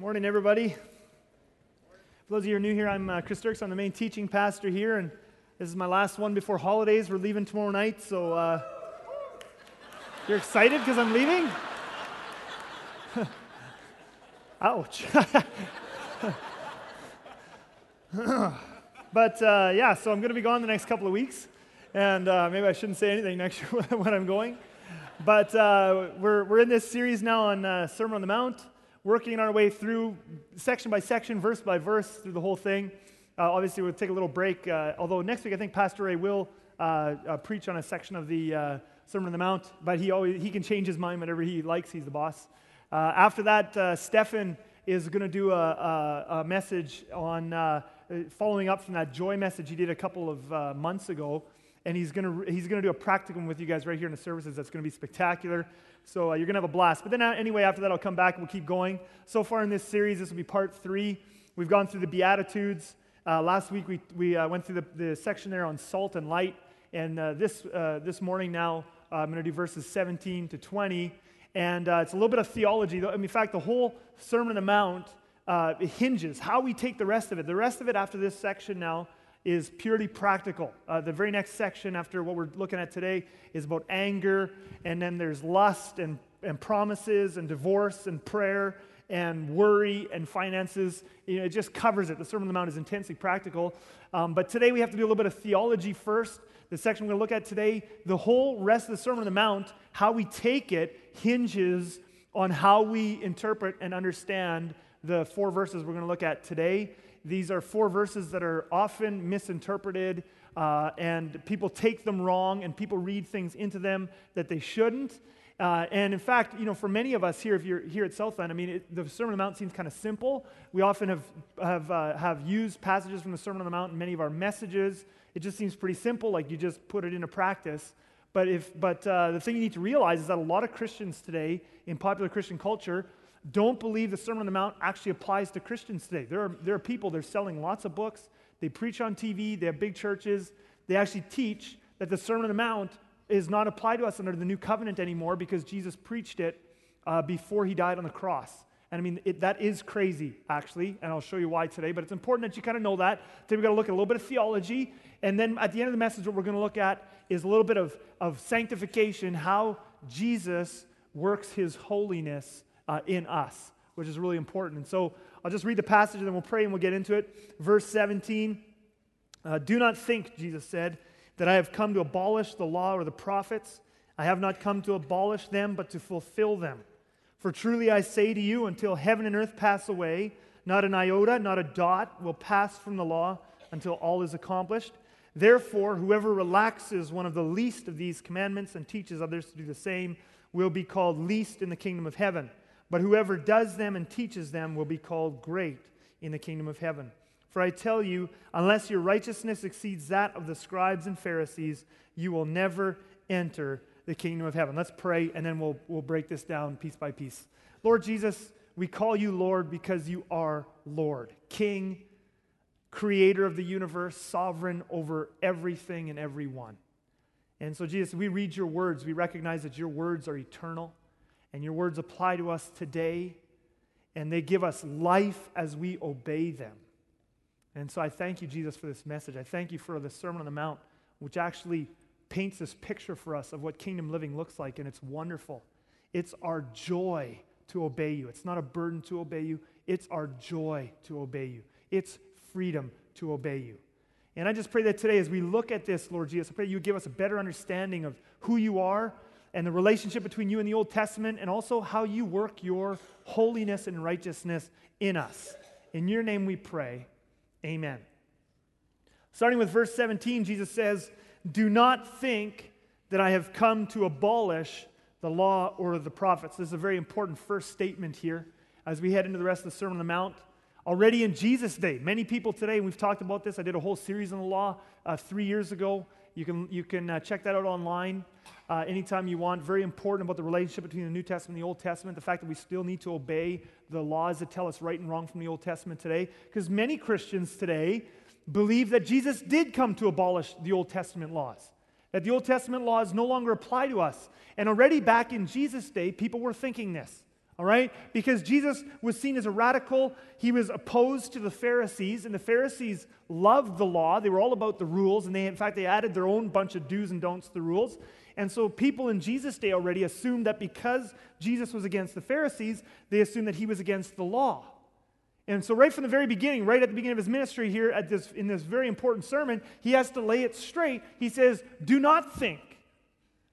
Morning, everybody. For those of you who are new here, I'm uh, Chris Dirks. I'm the main teaching pastor here, and this is my last one before holidays. We're leaving tomorrow night, so uh, you're excited because I'm leaving? Ouch. but uh, yeah, so I'm going to be gone the next couple of weeks, and uh, maybe I shouldn't say anything next year when I'm going. But uh, we're, we're in this series now on uh, Sermon on the Mount working our way through section by section, verse by verse, through the whole thing. Uh, obviously, we'll take a little break. Uh, although next week, I think Pastor Ray will uh, uh preach on a section of the uh, Sermon on the Mount, but he always he can change his mind whenever he likes. He's the boss. Uh, after that, Stefan is going to do a, a, a, message on following up from that joy message he did a couple of months ago and he's going to he's to do a practicum with you guys right here in the services that's going to be spectacular so uh, you're going to have a blast. But then, uh, anyway, after that, I'll come back and we'll keep going. So far in this series, this will be part three. We've gone through the Beatitudes. Uh, last week, we, we uh, went through the, the section there on salt and light. And uh, this, uh, this morning now, I'm going to do verses 17 to 20. And it's a little bit of theology. I mean, in fact, the whole Sermon on the Mount hinges how we take the rest of it. The rest of it after this section now is purely practical. Uh, the very next section, after what we're looking at today, is about anger, and then there's lust and, and promises and divorce and prayer and worry and finances. You know, it just covers it. The Sermon on the Mount is intensely practical. Um, but today we have to do a little bit of theology first. The section we're going to look at today, the whole rest of the Sermon on the Mount, how we take it, hinges on how we interpret and understand the four verses we're going to look at today these are four verses that are often misinterpreted, uh, and people take them wrong, and people read things into them that they shouldn't. Uh, and in fact, you know, for many of us here, if you're here at Southland, I mean, it, the Sermon on the Mount seems kind of simple. We often have, have, uh, have used passages from the Sermon on the Mount in many of our messages. It just seems pretty simple, like you just put it into practice. But, if, but uh, the thing you need to realize is that a lot of Christians today in popular Christian culture don't believe the Sermon on the Mount actually applies to Christians today. There are, there are people, they're selling lots of books, they preach on TV, they have big churches, they actually teach that the Sermon on the Mount is not applied to us under the new covenant anymore because Jesus preached it uh, before he died on the cross. And I mean, it, that is crazy, actually, and I'll show you why today, but it's important that you kind of know that. Today we've got to look at a little bit of theology, and then at the end of the message, what we're going to look at is a little bit of, of sanctification, how Jesus works his holiness uh, in us, which is really important. And so I'll just read the passage and then we'll pray and we'll get into it. Verse 17 uh, Do not think, Jesus said, that I have come to abolish the law or the prophets. I have not come to abolish them, but to fulfill them. For truly I say to you, until heaven and earth pass away, not an iota, not a dot will pass from the law until all is accomplished. Therefore, whoever relaxes one of the least of these commandments and teaches others to do the same will be called least in the kingdom of heaven. But whoever does them and teaches them will be called great in the kingdom of heaven. For I tell you, unless your righteousness exceeds that of the scribes and Pharisees, you will never enter the kingdom of heaven. Let's pray, and then we'll, we'll break this down piece by piece. Lord Jesus, we call you Lord because you are Lord, King, creator of the universe, sovereign over everything and everyone. And so, Jesus, we read your words. We recognize that your words are eternal. And your words apply to us today, and they give us life as we obey them. And so I thank you, Jesus, for this message. I thank you for the Sermon on the Mount, which actually paints this picture for us of what kingdom living looks like, and it's wonderful. It's our joy to obey you. It's not a burden to obey you, it's our joy to obey you. It's freedom to obey you. And I just pray that today, as we look at this, Lord Jesus, I pray you give us a better understanding of who you are and the relationship between you and the Old Testament, and also how you work your holiness and righteousness in us. In your name we pray. Amen. Starting with verse 17, Jesus says, Do not think that I have come to abolish the law or the prophets. This is a very important first statement here as we head into the rest of the Sermon on the Mount. Already in Jesus' day, many people today, we've talked about this, I did a whole series on the law uh, three years ago. You can, you can uh, check that out online uh, anytime you want. Very important about the relationship between the New Testament and the Old Testament, the fact that we still need to obey the laws that tell us right and wrong from the Old Testament today. Because many Christians today believe that Jesus did come to abolish the Old Testament laws, that the Old Testament laws no longer apply to us. And already back in Jesus' day, people were thinking this. all right? Because Jesus was seen as a radical. He was opposed to the Pharisees, and the Pharisees loved the law. They were all about the rules, and they, in fact, they added their own bunch of do's and don'ts to the rules. And so people in Jesus' day already assumed that because Jesus was against the Pharisees, they assumed that he was against the law. And so, right from the very beginning, right at the beginning of his ministry here at this, in this very important sermon, he has to lay it straight. He says, Do not think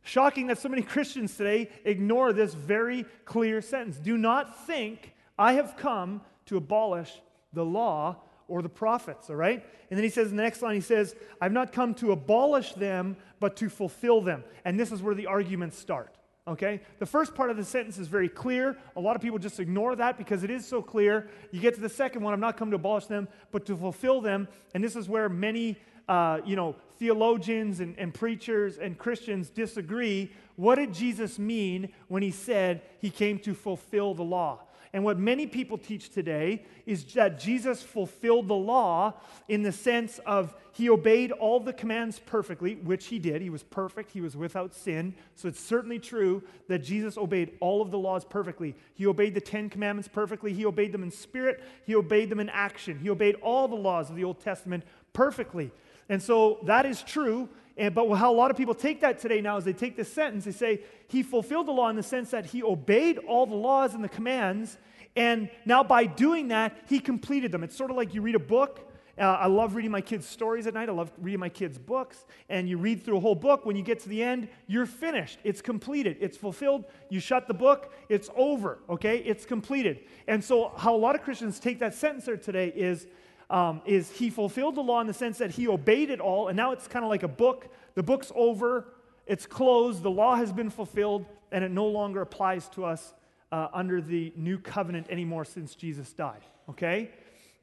Shocking that so many Christians today ignore this very clear sentence. Do not think I have come to abolish the law or the prophets, all right? And then he says in the next line, he says, I've not come to abolish them, but to fulfill them. And this is where the arguments start, okay? The first part of the sentence is very clear. A lot of people just ignore that because it is so clear. You get to the second one, I've not come to abolish them, but to fulfill them. And this is where many uh, you know, theologians and, and preachers and Christians disagree. What did Jesus mean when he said he came to fulfill the law? And what many people teach today is that Jesus fulfilled the law in the sense of he obeyed all the commands perfectly, which he did. He was perfect, he was without sin. So it's certainly true that Jesus obeyed all of the laws perfectly. He obeyed the Ten Commandments perfectly, he obeyed them in spirit, he obeyed them in action. He obeyed all the laws of the Old Testament perfectly. And so that is true. And, but how a lot of people take that today now is they take this sentence, they say, He fulfilled the law in the sense that He obeyed all the laws and the commands. And now by doing that, He completed them. It's sort of like you read a book. Uh, I love reading my kids' stories at night. I love reading my kids' books. And you read through a whole book. When you get to the end, you're finished. It's completed. It's fulfilled. You shut the book. It's over. Okay? It's completed. And so, how a lot of Christians take that sentence there today is um, is he fulfilled the law in the sense that he obeyed it all, and now it's kind of like a book. The book's over, it's closed, the law has been fulfilled, and it no longer applies to us uh, under the new covenant anymore since Jesus died. Okay?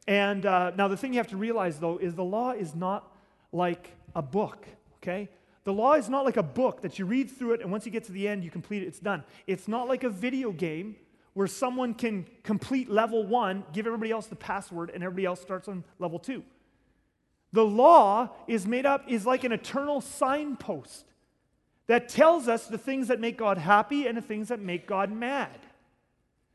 And uh, now the thing you have to realize, though, is the law is not like a book. Okay? The law is not like a book that you read through it, and once you get to the end, you complete it, it's done. It's not like a video game where someone can complete level one, give everybody else the password, and everybody else starts on level two. The law is made up, is like an eternal signpost that tells us the things that make God happy and the things that make God mad.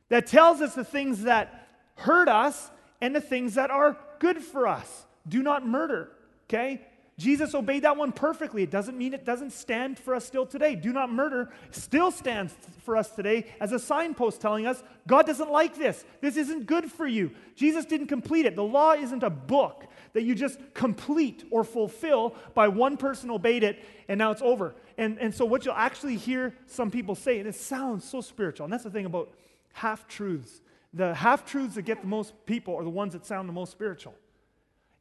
That tells us the things that hurt us and the things that are good for us. Do not murder, okay? Jesus obeyed that one perfectly. It doesn't mean it doesn't stand for us still today. Do not murder still stands for us today as a signpost telling us God doesn't like this. This isn't good for you. Jesus didn't complete it. The law isn't a book that you just complete or fulfill by one person obeyed it and now it's over. And, and so, what you'll actually hear some people say, and it sounds so spiritual, and that's the thing about half truths. The half truths that get the most people are the ones that sound the most spiritual.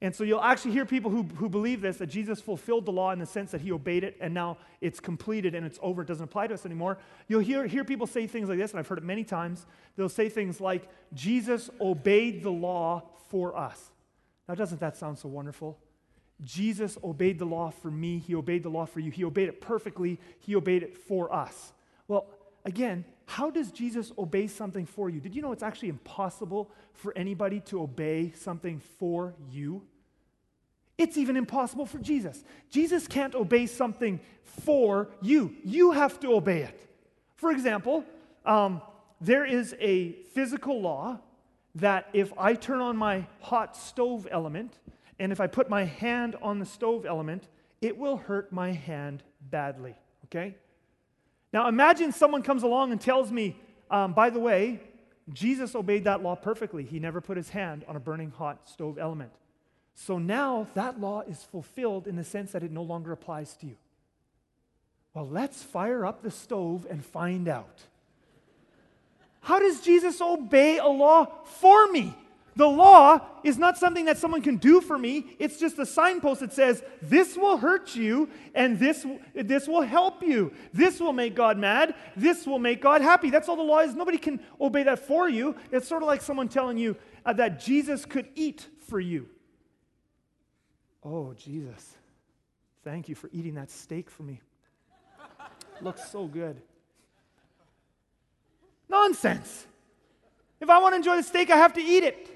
And so you'll actually hear people who, who believe this that Jesus fulfilled the law in the sense that he obeyed it and now it's completed and it's over. It doesn't apply to us anymore. You'll hear, hear people say things like this, and I've heard it many times. They'll say things like, Jesus obeyed the law for us. Now, doesn't that sound so wonderful? Jesus obeyed the law for me. He obeyed the law for you. He obeyed it perfectly. He obeyed it for us. Well, again, how does Jesus obey something for you? Did you know it's actually impossible for anybody to obey something for you? It's even impossible for Jesus. Jesus can't obey something for you. You have to obey it. For example, um, there is a physical law that if I turn on my hot stove element and if I put my hand on the stove element, it will hurt my hand badly. Okay? Now imagine someone comes along and tells me, um, by the way, Jesus obeyed that law perfectly. He never put his hand on a burning hot stove element. So now that law is fulfilled in the sense that it no longer applies to you. Well, let's fire up the stove and find out. How does Jesus obey a law for me? The law is not something that someone can do for me. It's just a signpost that says, this will hurt you and this, this will help you. This will make God mad. This will make God happy. That's all the law is. Nobody can obey that for you. It's sort of like someone telling you uh, that Jesus could eat for you. Oh, Jesus, thank you for eating that steak for me. Looks so good. Nonsense. If I want to enjoy the steak, I have to eat it.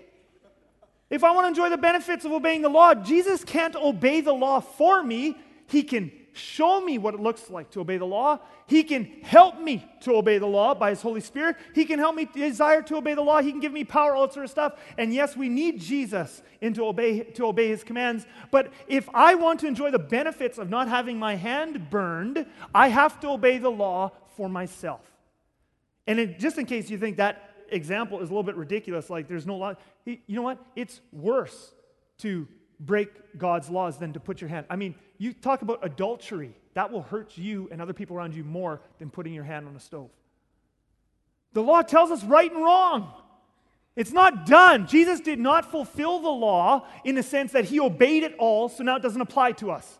If I want to enjoy the benefits of obeying the law, Jesus can't obey the law for me. He can show me what it looks like to obey the law. He can help me to obey the law by His Holy Spirit. He can help me desire to obey the law. He can give me power, all sort of stuff. And yes, we need Jesus in to obey, to obey His commands. But if I want to enjoy the benefits of not having my hand burned, I have to obey the law for myself. And just in case you think that example is a little bit ridiculous, like there's no law, you know what? It's worse to break God's laws than to put your hand. I mean, you talk about adultery. That will hurt you and other people around you more than putting your hand on a stove. The law tells us right and wrong. It's not done. Jesus did not fulfill the law in the sense that he obeyed it all, so now it doesn't apply to us.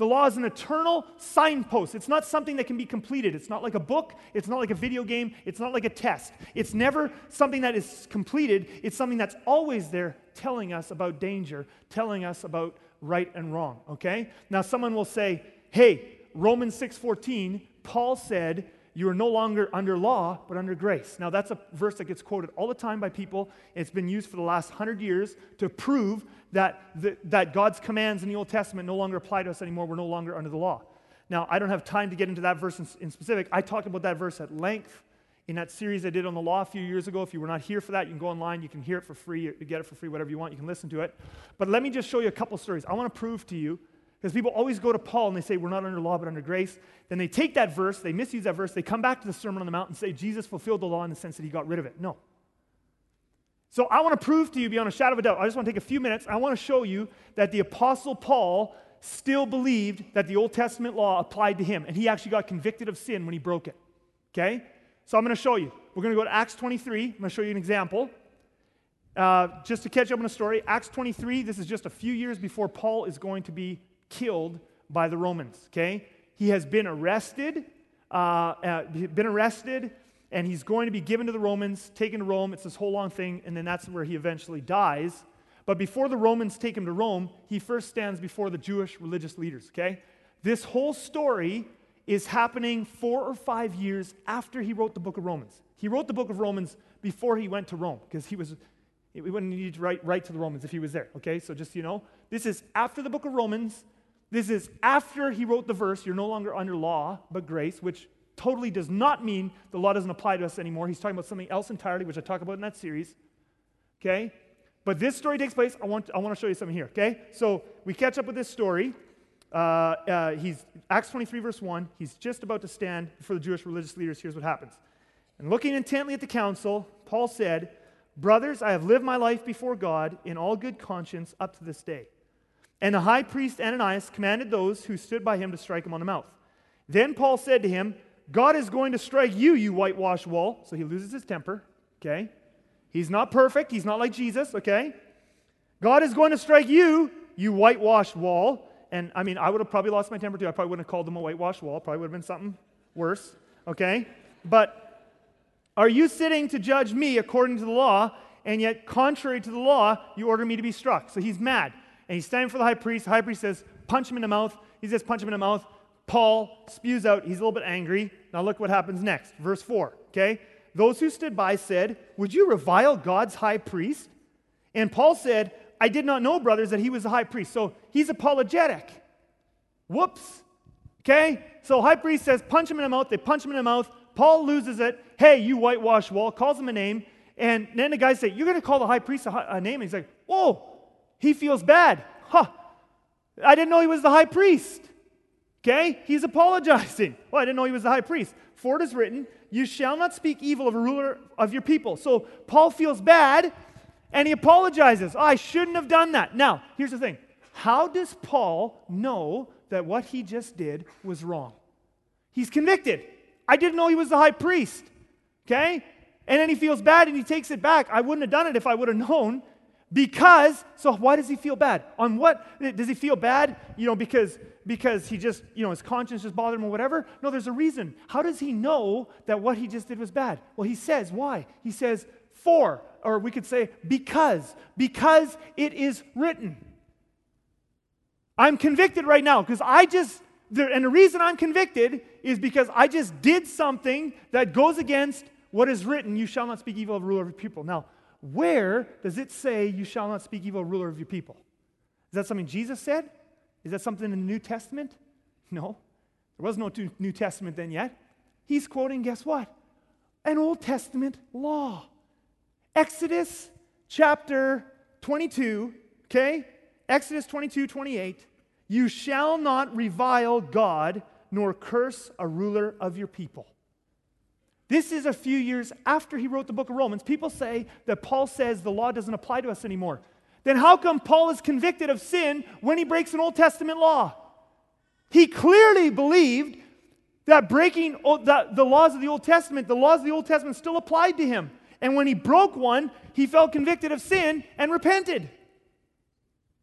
The law is an eternal signpost. It's not something that can be completed. It's not like a book. It's not like a video game. It's not like a test. It's never something that is completed. It's something that's always there telling us about danger, telling us about right and wrong, okay? Now someone will say, "Hey, Romans 6:14, Paul said, you are no longer under law, but under grace. Now, that's a verse that gets quoted all the time by people. It's been used for the last hundred years to prove that, the, that God's commands in the Old Testament no longer apply to us anymore. We're no longer under the law. Now, I don't have time to get into that verse in, in specific. I talked about that verse at length in that series I did on the law a few years ago. If you were not here for that, you can go online. You can hear it for free. You get it for free, whatever you want. You can listen to it. But let me just show you a couple stories. I want to prove to you because people always go to Paul and they say, We're not under law, but under grace. Then they take that verse, they misuse that verse, they come back to the Sermon on the Mount and say, Jesus fulfilled the law in the sense that he got rid of it. No. So I want to prove to you beyond a shadow of a doubt. I just want to take a few minutes. I want to show you that the Apostle Paul still believed that the Old Testament law applied to him, and he actually got convicted of sin when he broke it. Okay? So I'm going to show you. We're going to go to Acts 23. I'm going to show you an example. Uh, just to catch up on the story, Acts 23, this is just a few years before Paul is going to be killed by the Romans. Okay? He has been arrested, uh, uh, been arrested, and he's going to be given to the Romans, taken to Rome. It's this whole long thing, and then that's where he eventually dies. But before the Romans take him to Rome, he first stands before the Jewish religious leaders, okay? This whole story is happening four or five years after he wrote the book of Romans. He wrote the book of Romans before he went to Rome because he was, we wouldn't need to write, write to the Romans if he was there, okay? So just you know, this is after the book of Romans. This is after he wrote the verse, you're no longer under law, but grace, which totally does not mean the law doesn't apply to us anymore. He's talking about something else entirely, which I talk about in that series. Okay? But this story takes place. I want, I want to show you something here. Okay? So we catch up with this story. Uh, uh, he's Acts 23, verse 1. He's just about to stand before the Jewish religious leaders. Here's what happens. And looking intently at the council, Paul said, Brothers, I have lived my life before God in all good conscience up to this day. And the high priest Ananias commanded those who stood by him to strike him on the mouth. Then Paul said to him, God is going to strike you, you whitewashed wall. So he loses his temper, okay? He's not perfect. He's not like Jesus, okay? God is going to strike you, you whitewashed wall. And I mean, I would have probably lost my temper too. I probably wouldn't have called them a whitewashed wall. Probably would have been something worse, okay? But are you sitting to judge me according to the law, and yet, contrary to the law, you order me to be struck? So he's mad. And he's standing for the high priest. The high priest says, Punch him in the mouth. He says, Punch him in the mouth. Paul spews out, he's a little bit angry. Now look what happens next. Verse 4, okay? Those who stood by said, Would you revile God's high priest? And Paul said, I did not know, brothers, that he was the high priest. So he's apologetic. Whoops. Okay? So high priest says, punch him in the mouth. They punch him in the mouth. Paul loses it. Hey, you whitewash wall, calls him a name. And then the guys say, You're going to call the high priest a, a name? And he's like, Whoa, he feels bad. Huh. I didn't know he was the high priest. Okay? He's apologizing. Well, I didn't know he was the high priest. For it is written, You shall not speak evil of a ruler of your people. So Paul feels bad and he apologizes. Oh, I shouldn't have done that. Now, here's the thing how does Paul know that what he just did was wrong? He's convicted. I didn't know he was the high priest. Okay? And then he feels bad and he takes it back. I wouldn't have done it if I would have known. Because, so why does he feel bad? On what? Does he feel bad, you know, because, because he just, you know, his conscience just bothered him or whatever? No, there's a reason. How does he know that what he just did was bad? Well, he says, why? He says, for, or we could say, because. Because it is written. I'm convicted right now because I just, and the reason I'm convicted is because I just did something that goes against what is written. You shall not speak evil of ruler of people. Now, where does it say you shall not speak evil ruler of your people? Is that something Jesus said? Is that something in the New Testament? No, there was no New Testament then yet. He's quoting, guess what? An Old Testament law. Exodus chapter 22, okay? Exodus 22, 28. You shall not revile God nor curse a ruler of your people. This is a few years after he wrote the book of Romans. People say that Paul says the law doesn't apply to us anymore. Then how come Paul is convicted of sin when he breaks an Old Testament law? He clearly believed that breaking the laws of the Old Testament, the laws of the Old Testament still applied to him. And when he broke one, he felt convicted of sin and repented.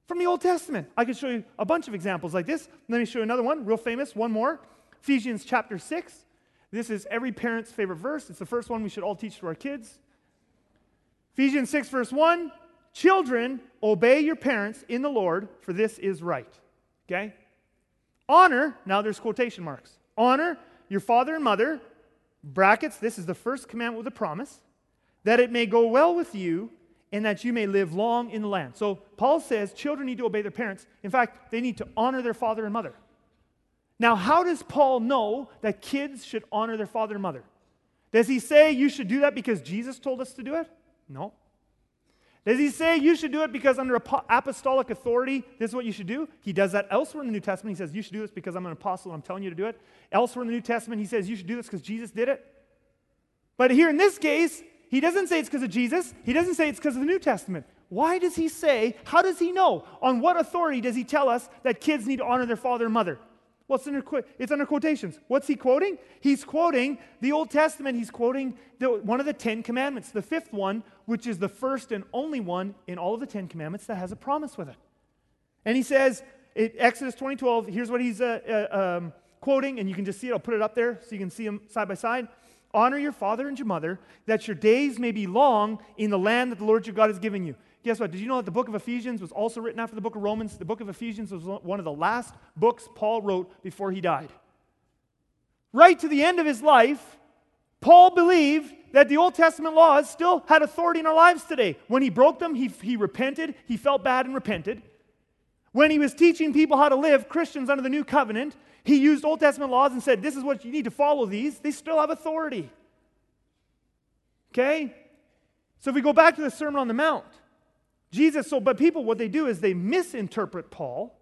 From the Old Testament. I could show you a bunch of examples like this. Let me show you another one, real famous, one more. Ephesians chapter 6. This is every parent's favorite verse. It's the first one we should all teach to our kids. Ephesians 6, verse 1 Children, obey your parents in the Lord, for this is right. Okay? Honor, now there's quotation marks. Honor your father and mother, brackets, this is the first commandment with a promise, that it may go well with you and that you may live long in the land. So Paul says children need to obey their parents. In fact, they need to honor their father and mother. Now, how does Paul know that kids should honor their father and mother? Does he say you should do that because Jesus told us to do it? No. Does he say you should do it because under apostolic authority, this is what you should do? He does that elsewhere in the New Testament. He says, You should do this because I'm an apostle and I'm telling you to do it. Elsewhere in the New Testament, he says, You should do this because Jesus did it. But here in this case, he doesn't say it's because of Jesus. He doesn't say it's because of the New Testament. Why does he say, how does he know? On what authority does he tell us that kids need to honor their father and mother? Well, it's under, it's under quotations. What's he quoting? He's quoting the Old Testament. He's quoting the, one of the Ten Commandments, the fifth one, which is the first and only one in all of the Ten Commandments that has a promise with it. And he says, it, Exodus 20:12, here's what he's uh, uh, um, quoting, and you can just see it. I'll put it up there so you can see them side by side. Honor your father and your mother, that your days may be long in the land that the Lord your God has given you. Guess what? Did you know that the book of Ephesians was also written after the book of Romans? The book of Ephesians was one of the last books Paul wrote before he died. Right to the end of his life, Paul believed that the Old Testament laws still had authority in our lives today. When he broke them, he, he repented, he felt bad and repented. When he was teaching people how to live, Christians under the new covenant, he used Old Testament laws and said, This is what you need to follow these. They still have authority. Okay? So if we go back to the Sermon on the Mount, Jesus, so, but people, what they do is they misinterpret Paul.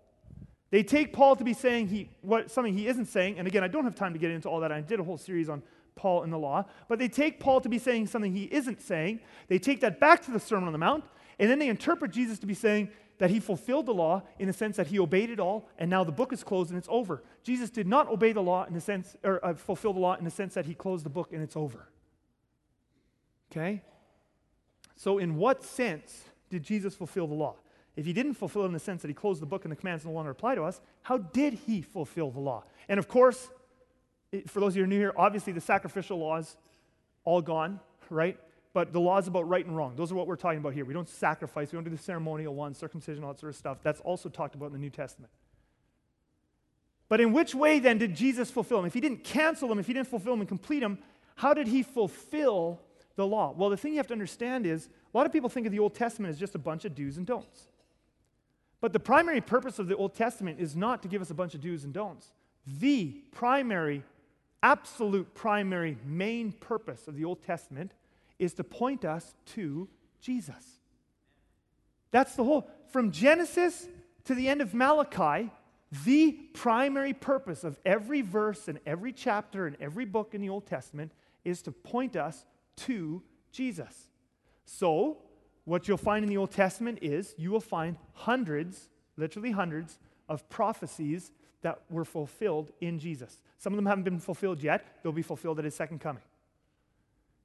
They take Paul to be saying he, what, something he isn't saying. And again, I don't have time to get into all that. I did a whole series on Paul and the law. But they take Paul to be saying something he isn't saying. They take that back to the Sermon on the Mount. And then they interpret Jesus to be saying that he fulfilled the law in the sense that he obeyed it all, and now the book is closed and it's over. Jesus did not obey the law in the sense, or uh, fulfill the law in the sense that he closed the book and it's over. Okay? So, in what sense did Jesus fulfill the law? If he didn't fulfill it in the sense that he closed the book and the commands no longer apply to us, how did he fulfill the law? And of course, for those of you who are new here, obviously the sacrificial laws all gone, right? But the laws about right and wrong, those are what we're talking about here. We don't sacrifice, we don't do the ceremonial ones, circumcision, all that sort of stuff. That's also talked about in the New Testament. But in which way then did Jesus fulfill them? If he didn't cancel them, if he didn't fulfill them and complete them, how did he fulfill the law? Well, the thing you have to understand is a lot of people think of the Old Testament as just a bunch of do's and don'ts. But the primary purpose of the Old Testament is not to give us a bunch of do's and don'ts. The primary, absolute primary, main purpose of the Old Testament is to point us to Jesus. That's the whole, from Genesis to the end of Malachi, the primary purpose of every verse and every chapter and every book in the Old Testament is to point us to Jesus. So, what you'll find in the Old Testament is you will find hundreds, literally hundreds, of prophecies that were fulfilled in Jesus. Some of them haven't been fulfilled yet, they'll be fulfilled at his second coming.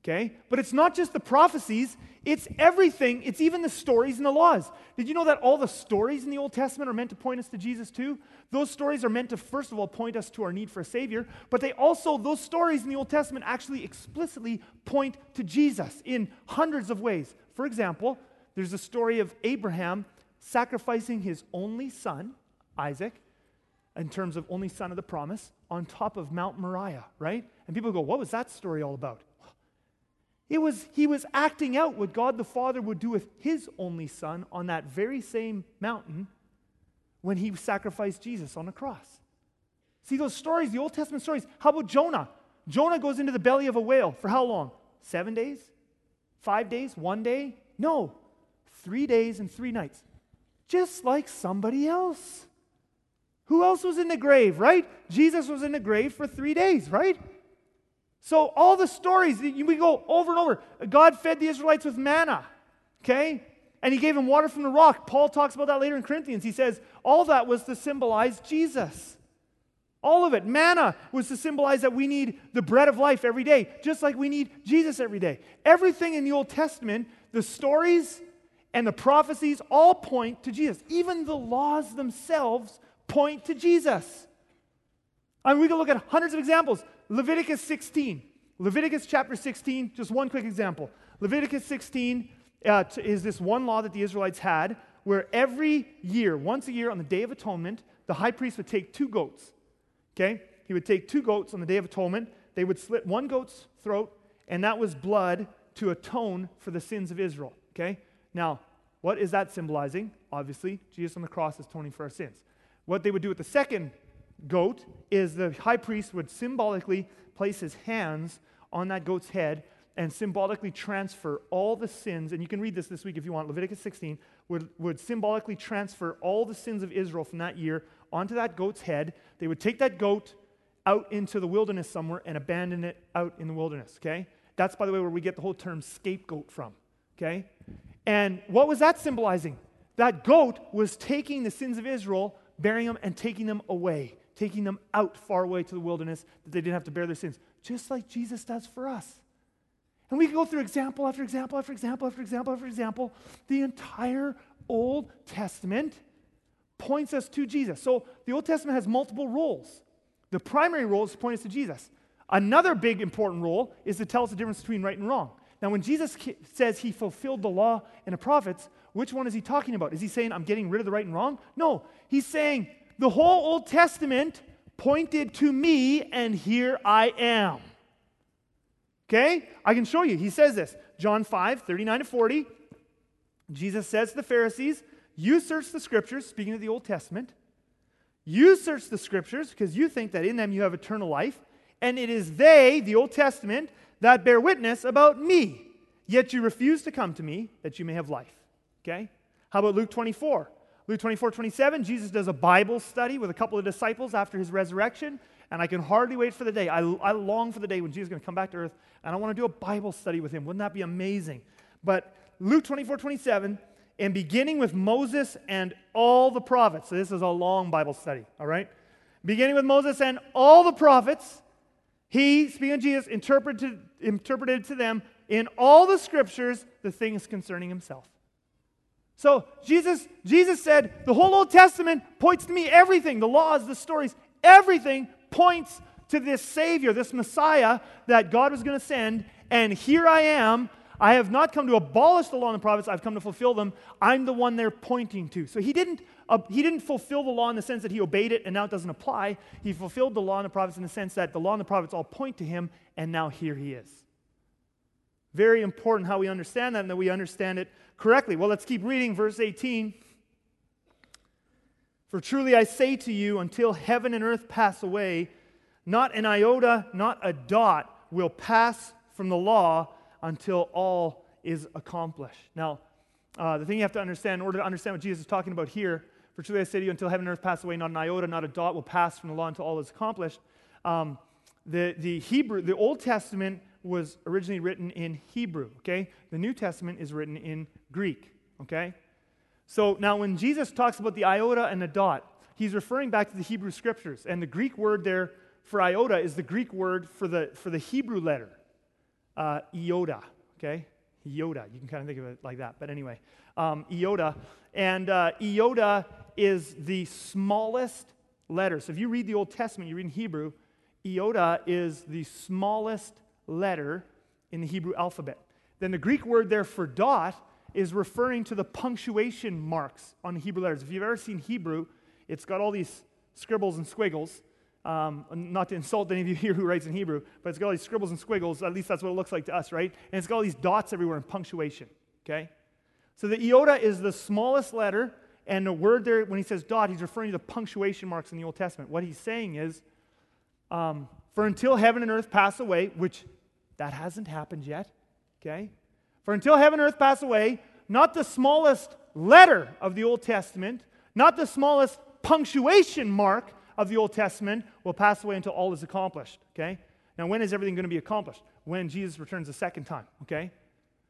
Okay? But it's not just the prophecies, it's everything. It's even the stories and the laws. Did you know that all the stories in the Old Testament are meant to point us to Jesus too? Those stories are meant to, first of all, point us to our need for a Savior, but they also, those stories in the Old Testament actually explicitly point to Jesus in hundreds of ways. For example, there's a story of Abraham sacrificing his only son, Isaac, in terms of only son of the promise, on top of Mount Moriah, right? And people go, what was that story all about? It was, he was acting out what God the Father would do with his only son on that very same mountain when he sacrificed Jesus on the cross. See those stories, the Old Testament stories. How about Jonah? Jonah goes into the belly of a whale for how long? Seven days? Five days? One day? No, three days and three nights. Just like somebody else. Who else was in the grave, right? Jesus was in the grave for three days, right? So, all the stories, we go over and over. God fed the Israelites with manna, okay? And he gave them water from the rock. Paul talks about that later in Corinthians. He says all that was to symbolize Jesus. All of it. Manna was to symbolize that we need the bread of life every day, just like we need Jesus every day. Everything in the Old Testament, the stories and the prophecies all point to Jesus. Even the laws themselves point to Jesus. I mean, we can look at hundreds of examples. Leviticus 16. Leviticus chapter 16, just one quick example. Leviticus 16 uh, is this one law that the Israelites had where every year, once a year on the Day of Atonement, the high priest would take two goats. Okay? He would take two goats on the Day of Atonement. They would slit one goat's throat, and that was blood to atone for the sins of Israel. Okay? Now, what is that symbolizing? Obviously, Jesus on the cross is atoning for our sins. What they would do with the second goat is the high priest would symbolically place his hands on that goat's head and symbolically transfer all the sins, and you can read this this week if you want, Leviticus 16, would, would symbolically transfer all the sins of Israel from that year onto that goat's head. They would take that goat out into the wilderness somewhere and abandon it out in the wilderness, okay? That's, by the way, where we get the whole term scapegoat from, okay? And what was that symbolizing? That goat was taking the sins of Israel bearing them and taking them away, taking them out far away to the wilderness that they didn't have to bear their sins, just like Jesus does for us. And we can go through example after example after example after example after example. The entire Old Testament points us to Jesus. So the Old Testament has multiple roles. The primary role is to point us to Jesus. Another big important role is to tell us the difference between right and wrong. Now, when Jesus says he fulfilled the law and the prophets, which one is he talking about? Is he saying, I'm getting rid of the right and wrong? No, he's saying, the whole Old Testament pointed to me, and here I am. Okay? I can show you. He says this John 5, 39 to 40. Jesus says to the Pharisees, You search the scriptures, speaking of the Old Testament. You search the scriptures because you think that in them you have eternal life, and it is they, the Old Testament, that bear witness about me. Yet you refuse to come to me that you may have life. Okay? How about Luke 24? Luke 24, 27, Jesus does a Bible study with a couple of disciples after his resurrection, and I can hardly wait for the day. I, I long for the day when Jesus is going to come back to earth, and I want to do a Bible study with him. Wouldn't that be amazing? But Luke 24, 27, and beginning with Moses and all the prophets. So this is a long Bible study, all right? Beginning with Moses and all the prophets, he, speaking of Jesus, interpreted, interpreted to them in all the scriptures the things concerning himself. So Jesus, Jesus said, the whole Old Testament points to me everything, the laws, the stories, everything points to this Savior, this Messiah that God was going to send. And here I am. I have not come to abolish the law and the prophets, I've come to fulfill them. I'm the one they're pointing to. So he didn't, uh, he didn't fulfill the law in the sense that he obeyed it and now it doesn't apply. He fulfilled the law and the prophets in the sense that the law and the prophets all point to him, and now here he is. Very important how we understand that and that we understand it correctly. Well, let's keep reading verse 18. For truly I say to you, until heaven and earth pass away, not an iota, not a dot will pass from the law until all is accomplished. Now, uh, the thing you have to understand, in order to understand what Jesus is talking about here, for truly I say to you, until heaven and earth pass away, not an iota, not a dot will pass from the law until all is accomplished. Um, the, the Hebrew, the Old Testament was originally written in Hebrew, okay? The New Testament is written in Greek, okay? So now when Jesus talks about the iota and the dot, he's referring back to the Hebrew scriptures. And the Greek word there for iota is the Greek word for the, for the Hebrew letter, uh, iota, okay? Iota. You can kind of think of it like that. But anyway, um, iota. And uh, iota is the smallest letter. So if you read the Old Testament, you read in Hebrew, iota is the smallest letter in the Hebrew alphabet. Then the Greek word there for dot is referring to the punctuation marks on Hebrew letters. If you've ever seen Hebrew, it's got all these scribbles and squiggles. Um, not to insult any of you here who writes in Hebrew, but it's got all these scribbles and squiggles. At least that's what it looks like to us, right? And it's got all these dots everywhere in punctuation, okay? So the iota is the smallest letter, And the word there, when he says dot, he's referring to the punctuation marks in the Old Testament. What he's saying is, um, for until heaven and earth pass away, which that hasn't happened yet, okay? For until heaven and earth pass away, not the smallest letter of the Old Testament, not the smallest punctuation mark of the Old Testament will pass away until all is accomplished, okay? Now, when is everything going to be accomplished? When Jesus returns the second time, okay?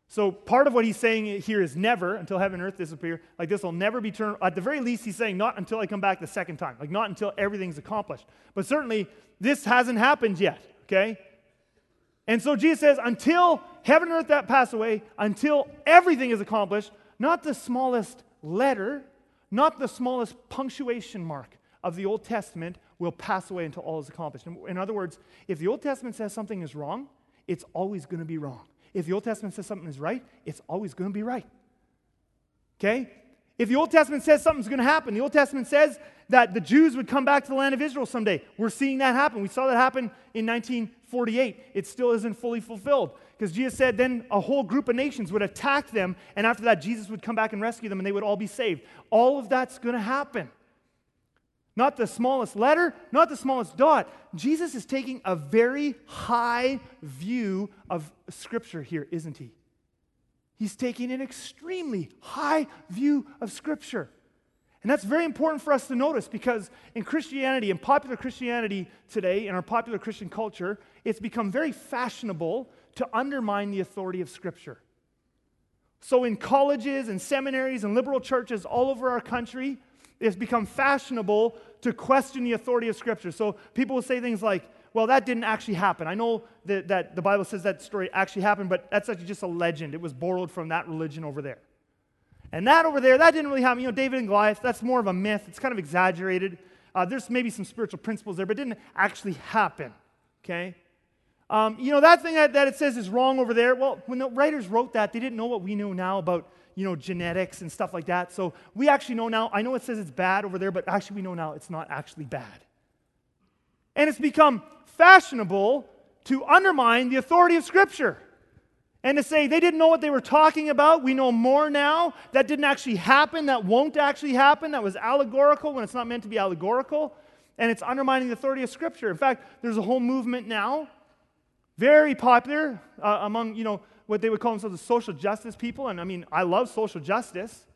So part of what he's saying here is never until heaven and earth disappear. Like this will never be turned. At the very least, he's saying not until I come back the second time. Like not until everything's accomplished. But certainly this hasn't happened yet. Okay. And so Jesus says, until heaven and earth that pass away, until everything is accomplished, not the smallest letter, not the smallest punctuation mark of the Old Testament will pass away until all is accomplished. In other words, if the Old Testament says something is wrong, it's always going to be wrong. If the Old Testament says something is right, it's always going to be right. Okay? If the Old Testament says something's going to happen, the Old Testament says that the Jews would come back to the land of Israel someday. We're seeing that happen. We saw that happen in 1948. It still isn't fully fulfilled because Jesus said then a whole group of nations would attack them, and after that, Jesus would come back and rescue them, and they would all be saved. All of that's going to happen. Not the smallest letter, not the smallest dot. Jesus is taking a very high view of Scripture here, isn't he? He's taking an extremely high view of Scripture. And that's very important for us to notice because in Christianity, in popular Christianity today, in our popular Christian culture, it's become very fashionable to undermine the authority of Scripture. So, in colleges and seminaries and liberal churches all over our country, it's become fashionable to question the authority of Scripture. So people will say things like, well, that didn't actually happen. I know that, that the Bible says that story actually happened, but that's actually just a legend. It was borrowed from that religion over there. And that over there, that didn't really happen. You know, David and Goliath, that's more of a myth. It's kind of exaggerated. Uh, there's maybe some spiritual principles there, but it didn't actually happen. Okay? Um, you know, that thing that, that it says is wrong over there, well, when the writers wrote that, they didn't know what we know now about you know, genetics and stuff like that. So we actually know now, I know it says it's bad over there, but actually we know now it's not actually bad. And it's become fashionable to undermine the authority of Scripture and to say they didn't know what they were talking about. We know more now. That didn't actually happen. That won't actually happen. That was allegorical when it's not meant to be allegorical. And it's undermining the authority of Scripture. In fact, there's a whole movement now, very popular uh, among, you know, what they would call themselves the social justice people. And I mean, I love social justice,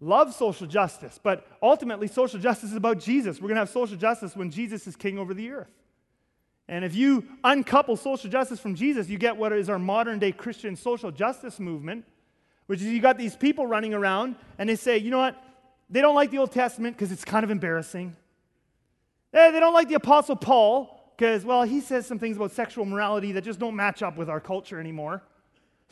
love social justice, but ultimately, social justice is about Jesus. We're going to have social justice when Jesus is king over the earth. And if you uncouple social justice from Jesus, you get what is our modern day Christian social justice movement, which is you got these people running around and they say, you know what? They don't like the Old Testament because it's kind of embarrassing. Eh, they don't like the Apostle Paul because, well, he says some things about sexual morality that just don't match up with our culture anymore.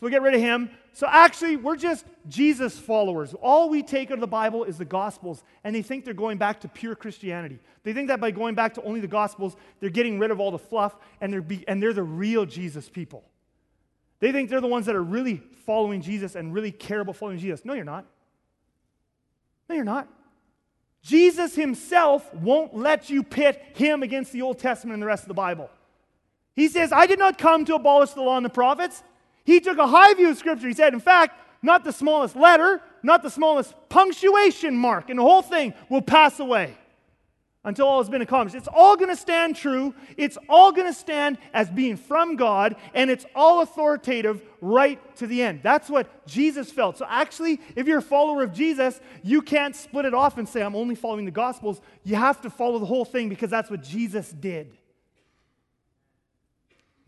So we get rid of him. So actually, we're just Jesus followers. All we take out of the Bible is the Gospels, and they think they're going back to pure Christianity. They think that by going back to only the Gospels, they're getting rid of all the fluff, and they're, be, and they're the real Jesus people. They think they're the ones that are really following Jesus and really care about following Jesus. No, you're not. No, you're not. Jesus himself won't let you pit him against the Old Testament and the rest of the Bible. He says, I did not come to abolish the law and the prophets. He took a high view of Scripture. He said, in fact, not the smallest letter, not the smallest punctuation mark in the whole thing will pass away until all has been accomplished. It's all going to stand true. It's all going to stand as being from God, and it's all authoritative right to the end. That's what Jesus felt. So, actually, if you're a follower of Jesus, you can't split it off and say, I'm only following the Gospels. You have to follow the whole thing because that's what Jesus did.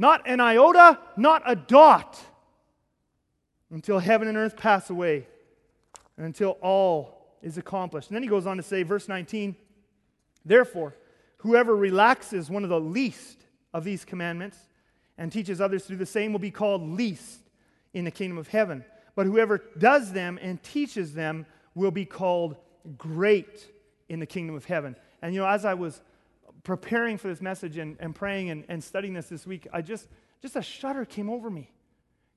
Not an iota, not a dot, until heaven and earth pass away, and until all is accomplished. And then he goes on to say, verse 19, therefore, whoever relaxes one of the least of these commandments and teaches others to do the same will be called least in the kingdom of heaven. But whoever does them and teaches them will be called great in the kingdom of heaven. And you know, as I was preparing for this message and, and praying and, and studying this this week, I just, just a shudder came over me.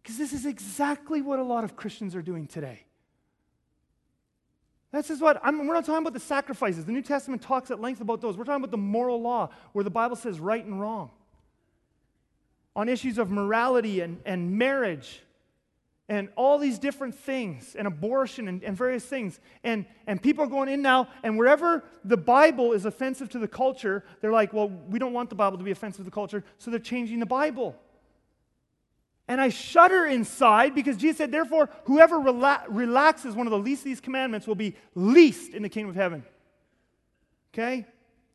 Because this is exactly what a lot of Christians are doing today. This is what, I'm, we're not talking about the sacrifices. The New Testament talks at length about those. We're talking about the moral law, where the Bible says right and wrong. On issues of morality and, and marriage and all these different things, and abortion and, and various things. And, and people are going in now, and wherever the Bible is offensive to the culture, they're like, well, we don't want the Bible to be offensive to the culture, so they're changing the Bible. And I shudder inside because Jesus said, therefore, whoever rela- relaxes one of the least of these commandments will be least in the kingdom of heaven. Okay?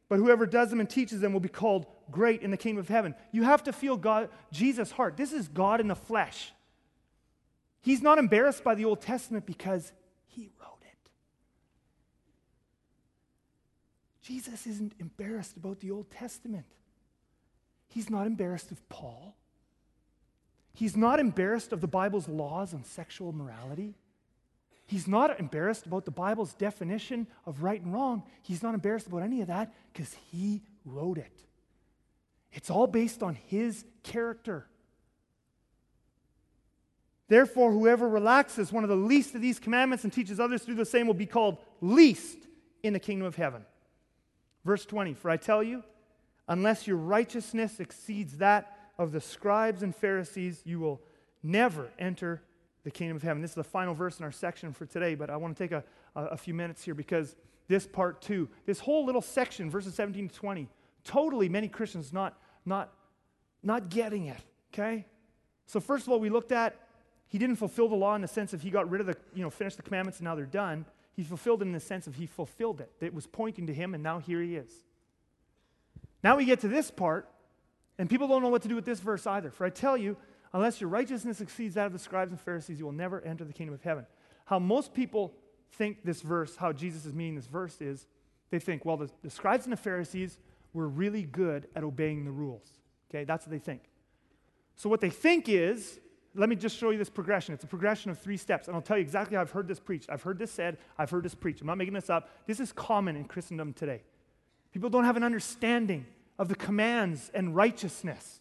But whoever does them and teaches them will be called great in the kingdom of heaven. You have to feel God, Jesus' heart. This is God in the flesh. He's not embarrassed by the Old Testament because he wrote it. Jesus isn't embarrassed about the Old Testament. He's not embarrassed of Paul. He's not embarrassed of the Bible's laws on sexual morality. He's not embarrassed about the Bible's definition of right and wrong. He's not embarrassed about any of that because he wrote it. It's all based on his character. Therefore, whoever relaxes one of the least of these commandments and teaches others to do the same will be called least in the kingdom of heaven. Verse 20 For I tell you, unless your righteousness exceeds that of the scribes and Pharisees, you will never enter the kingdom of heaven. This is the final verse in our section for today, but I want to take a, a, a few minutes here because this part two, this whole little section, verses 17 to 20, totally many Christians not, not, not getting it, okay? So, first of all, we looked at he didn't fulfill the law in the sense of he got rid of the, you know, finished the commandments and now they're done. He fulfilled it in the sense of he fulfilled it. It was pointing to him and now here he is. Now we get to this part, and people don't know what to do with this verse either. For I tell you, unless your righteousness exceeds that of the scribes and Pharisees, you will never enter the kingdom of heaven. How most people think this verse, how Jesus is meaning this verse is, they think, well, the, the scribes and the Pharisees were really good at obeying the rules. Okay, that's what they think. So what they think is let me just show you this progression. It's a progression of three steps, and I'll tell you exactly how I've heard this preached. I've heard this said, I've heard this preached. I'm not making this up. This is common in Christendom today. People don't have an understanding of the commands and righteousness.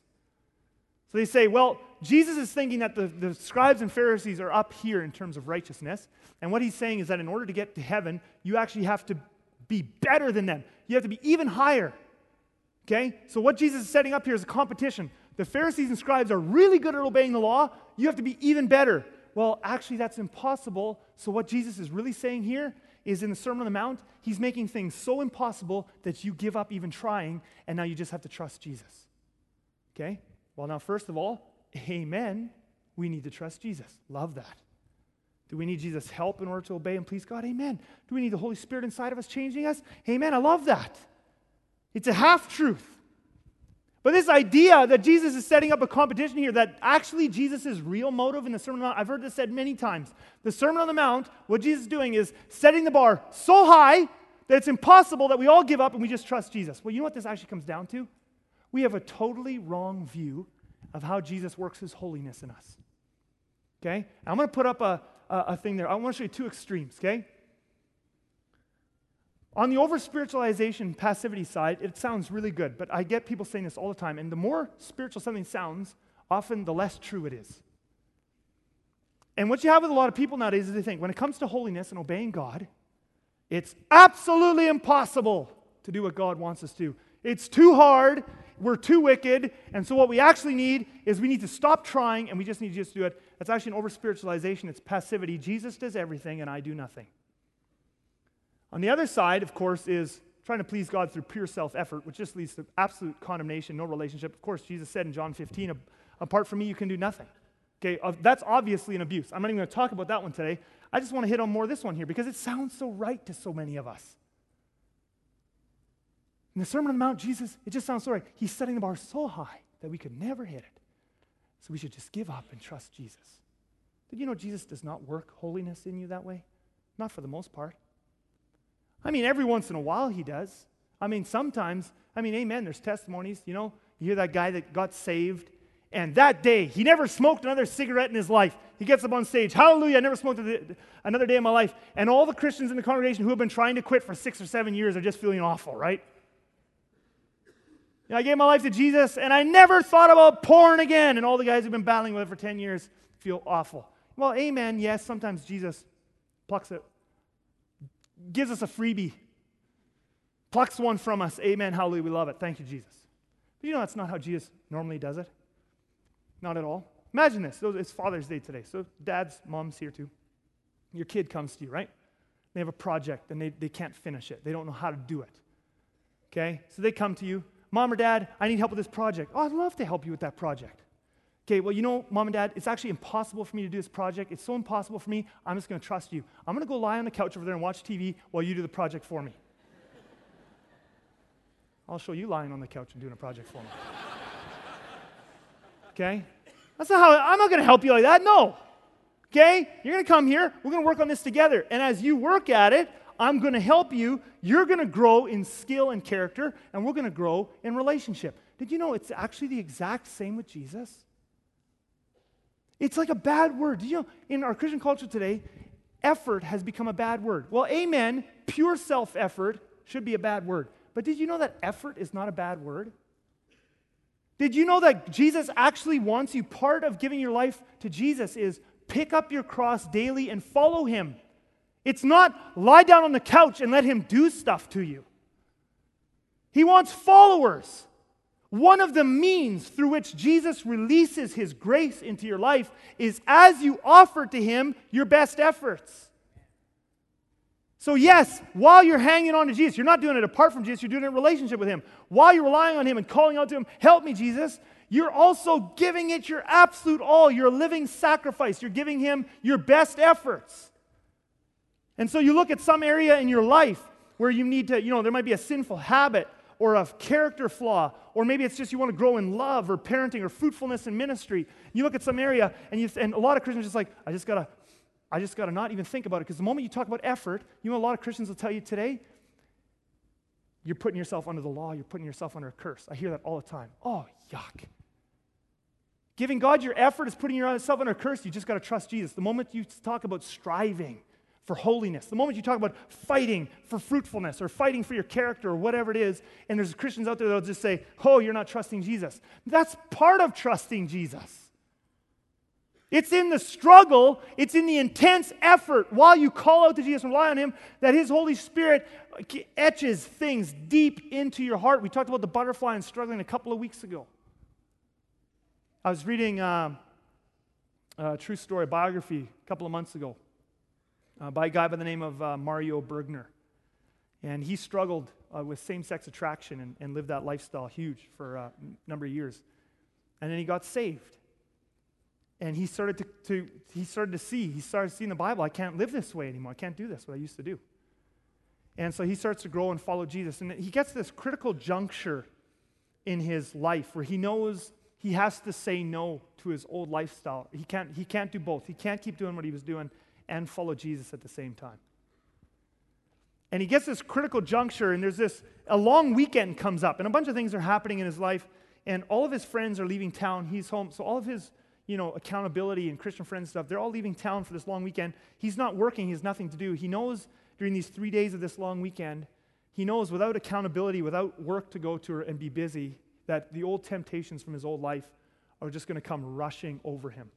So they say, well, Jesus is thinking that the, the scribes and Pharisees are up here in terms of righteousness. And what he's saying is that in order to get to heaven, you actually have to be better than them. You have to be even higher. Okay? So what Jesus is setting up here is a competition the Pharisees and scribes are really good at obeying the law. You have to be even better. Well, actually, that's impossible. So, what Jesus is really saying here is in the Sermon on the Mount, he's making things so impossible that you give up even trying, and now you just have to trust Jesus. Okay? Well, now, first of all, amen. We need to trust Jesus. Love that. Do we need Jesus' help in order to obey and please God? Amen. Do we need the Holy Spirit inside of us changing us? Amen. I love that. It's a half truth. But this idea that Jesus is setting up a competition here, that actually Jesus' real motive in the Sermon on the Mount, I've heard this said many times. The Sermon on the Mount, what Jesus is doing is setting the bar so high that it's impossible that we all give up and we just trust Jesus. Well, you know what this actually comes down to? We have a totally wrong view of how Jesus works his holiness in us. Okay? I'm going to put up a, a, a thing there. I want to show you two extremes, okay? On the over spiritualization passivity side, it sounds really good, but I get people saying this all the time. And the more spiritual something sounds, often the less true it is. And what you have with a lot of people nowadays is they think when it comes to holiness and obeying God, it's absolutely impossible to do what God wants us to. It's too hard, we're too wicked, and so what we actually need is we need to stop trying and we just need to just do it. That's actually an over spiritualization, it's passivity. Jesus does everything and I do nothing. On the other side, of course, is trying to please God through pure self effort, which just leads to absolute condemnation, no relationship. Of course, Jesus said in John 15, apart from me, you can do nothing. Okay, that's obviously an abuse. I'm not even going to talk about that one today. I just want to hit on more this one here because it sounds so right to so many of us. In the Sermon on the Mount, Jesus, it just sounds so right. He's setting the bar so high that we could never hit it. So we should just give up and trust Jesus. Did you know Jesus does not work holiness in you that way? Not for the most part. I mean, every once in a while he does. I mean, sometimes, I mean, amen, there's testimonies, you know. You hear that guy that got saved, and that day, he never smoked another cigarette in his life. He gets up on stage, hallelujah, I never smoked another day in my life. And all the Christians in the congregation who have been trying to quit for six or seven years are just feeling awful, right? You know, I gave my life to Jesus, and I never thought about porn again. And all the guys who've been battling with it for 10 years feel awful. Well, amen, yes, sometimes Jesus plucks it gives us a freebie, plucks one from us. Amen. Hallelujah. We love it. Thank you, Jesus. But you know that's not how Jesus normally does it. Not at all. Imagine this. It's Father's Day today. So dad's, mom's here too. Your kid comes to you, right? They have a project and they, they can't finish it. They don't know how to do it. Okay? So they come to you. Mom or dad, I need help with this project. Oh, I'd love to help you with that project. Okay, well, you know, mom and dad, it's actually impossible for me to do this project. It's so impossible for me, I'm just going to trust you. I'm going to go lie on the couch over there and watch TV while you do the project for me. I'll show you lying on the couch and doing a project for me. Okay? That's not how, I'm not going to help you like that. No. Okay? You're going to come here. We're going to work on this together. And as you work at it, I'm going to help you. You're going to grow in skill and character, and we're going to grow in relationship. Did you know it's actually the exact same with Jesus? It's like a bad word. you know, in our Christian culture today, effort has become a bad word. Well, amen, pure self effort should be a bad word. But did you know that effort is not a bad word? Did you know that Jesus actually wants you? Part of giving your life to Jesus is pick up your cross daily and follow him. It's not lie down on the couch and let him do stuff to you. He wants followers. One of the means through which Jesus releases his grace into your life is as you offer to him your best efforts. So, yes, while you're hanging on to Jesus, you're not doing it apart from Jesus, you're doing it in relationship with him. While you're relying on him and calling out to him, help me, Jesus, you're also giving it your absolute all. You're a living sacrifice. You're giving him your best efforts. And so you look at some area in your life where you need to, you know, there might be a sinful habit or a character flaw, or maybe it's just you want to grow in love or parenting or fruitfulness in ministry. You look at some area, and, you, and a lot of Christians just like, I just gotta, I just gotta not even think about it. Because the moment you talk about effort, you know, a lot of Christians will tell you today, you're putting yourself under the law, you're putting yourself under a curse. I hear that all the time. Oh, yuck. Giving God your effort is putting yourself under a curse. You just got to trust Jesus. The moment you talk about striving, for holiness. The moment you talk about fighting for fruitfulness or fighting for your character or whatever it is, and there's Christians out there that'll just say, Oh, you're not trusting Jesus. That's part of trusting Jesus. It's in the struggle, it's in the intense effort while you call out to Jesus and rely on Him that His Holy Spirit etches things deep into your heart. We talked about the butterfly and struggling a couple of weeks ago. I was reading uh, a true story biography a couple of months ago uh, by a guy by the name of uh, Mario Bergner. And he struggled uh, with same sex attraction and, and, lived that lifestyle huge for uh, a number of years. And then he got saved. And he started to, to, he started to see, he started seeing the Bible. I can't live this way anymore. I can't do this, what I used to do. And so he starts to grow and follow Jesus. And he gets this critical juncture in his life where he knows he has to say no to his old lifestyle. He can't, he can't do both. He can't keep doing what he was doing and follow Jesus at the same time. And he gets this critical juncture, and there's this, a long weekend comes up, and a bunch of things are happening in his life, and all of his friends are leaving town. He's home. So all of his, you know, accountability and Christian friends stuff, they're all leaving town for this long weekend. He's not working, he has nothing to do. He knows during these three days of this long weekend, he knows without accountability, without work to go to and be busy, that the old temptations from his old life are just going to come rushing over him.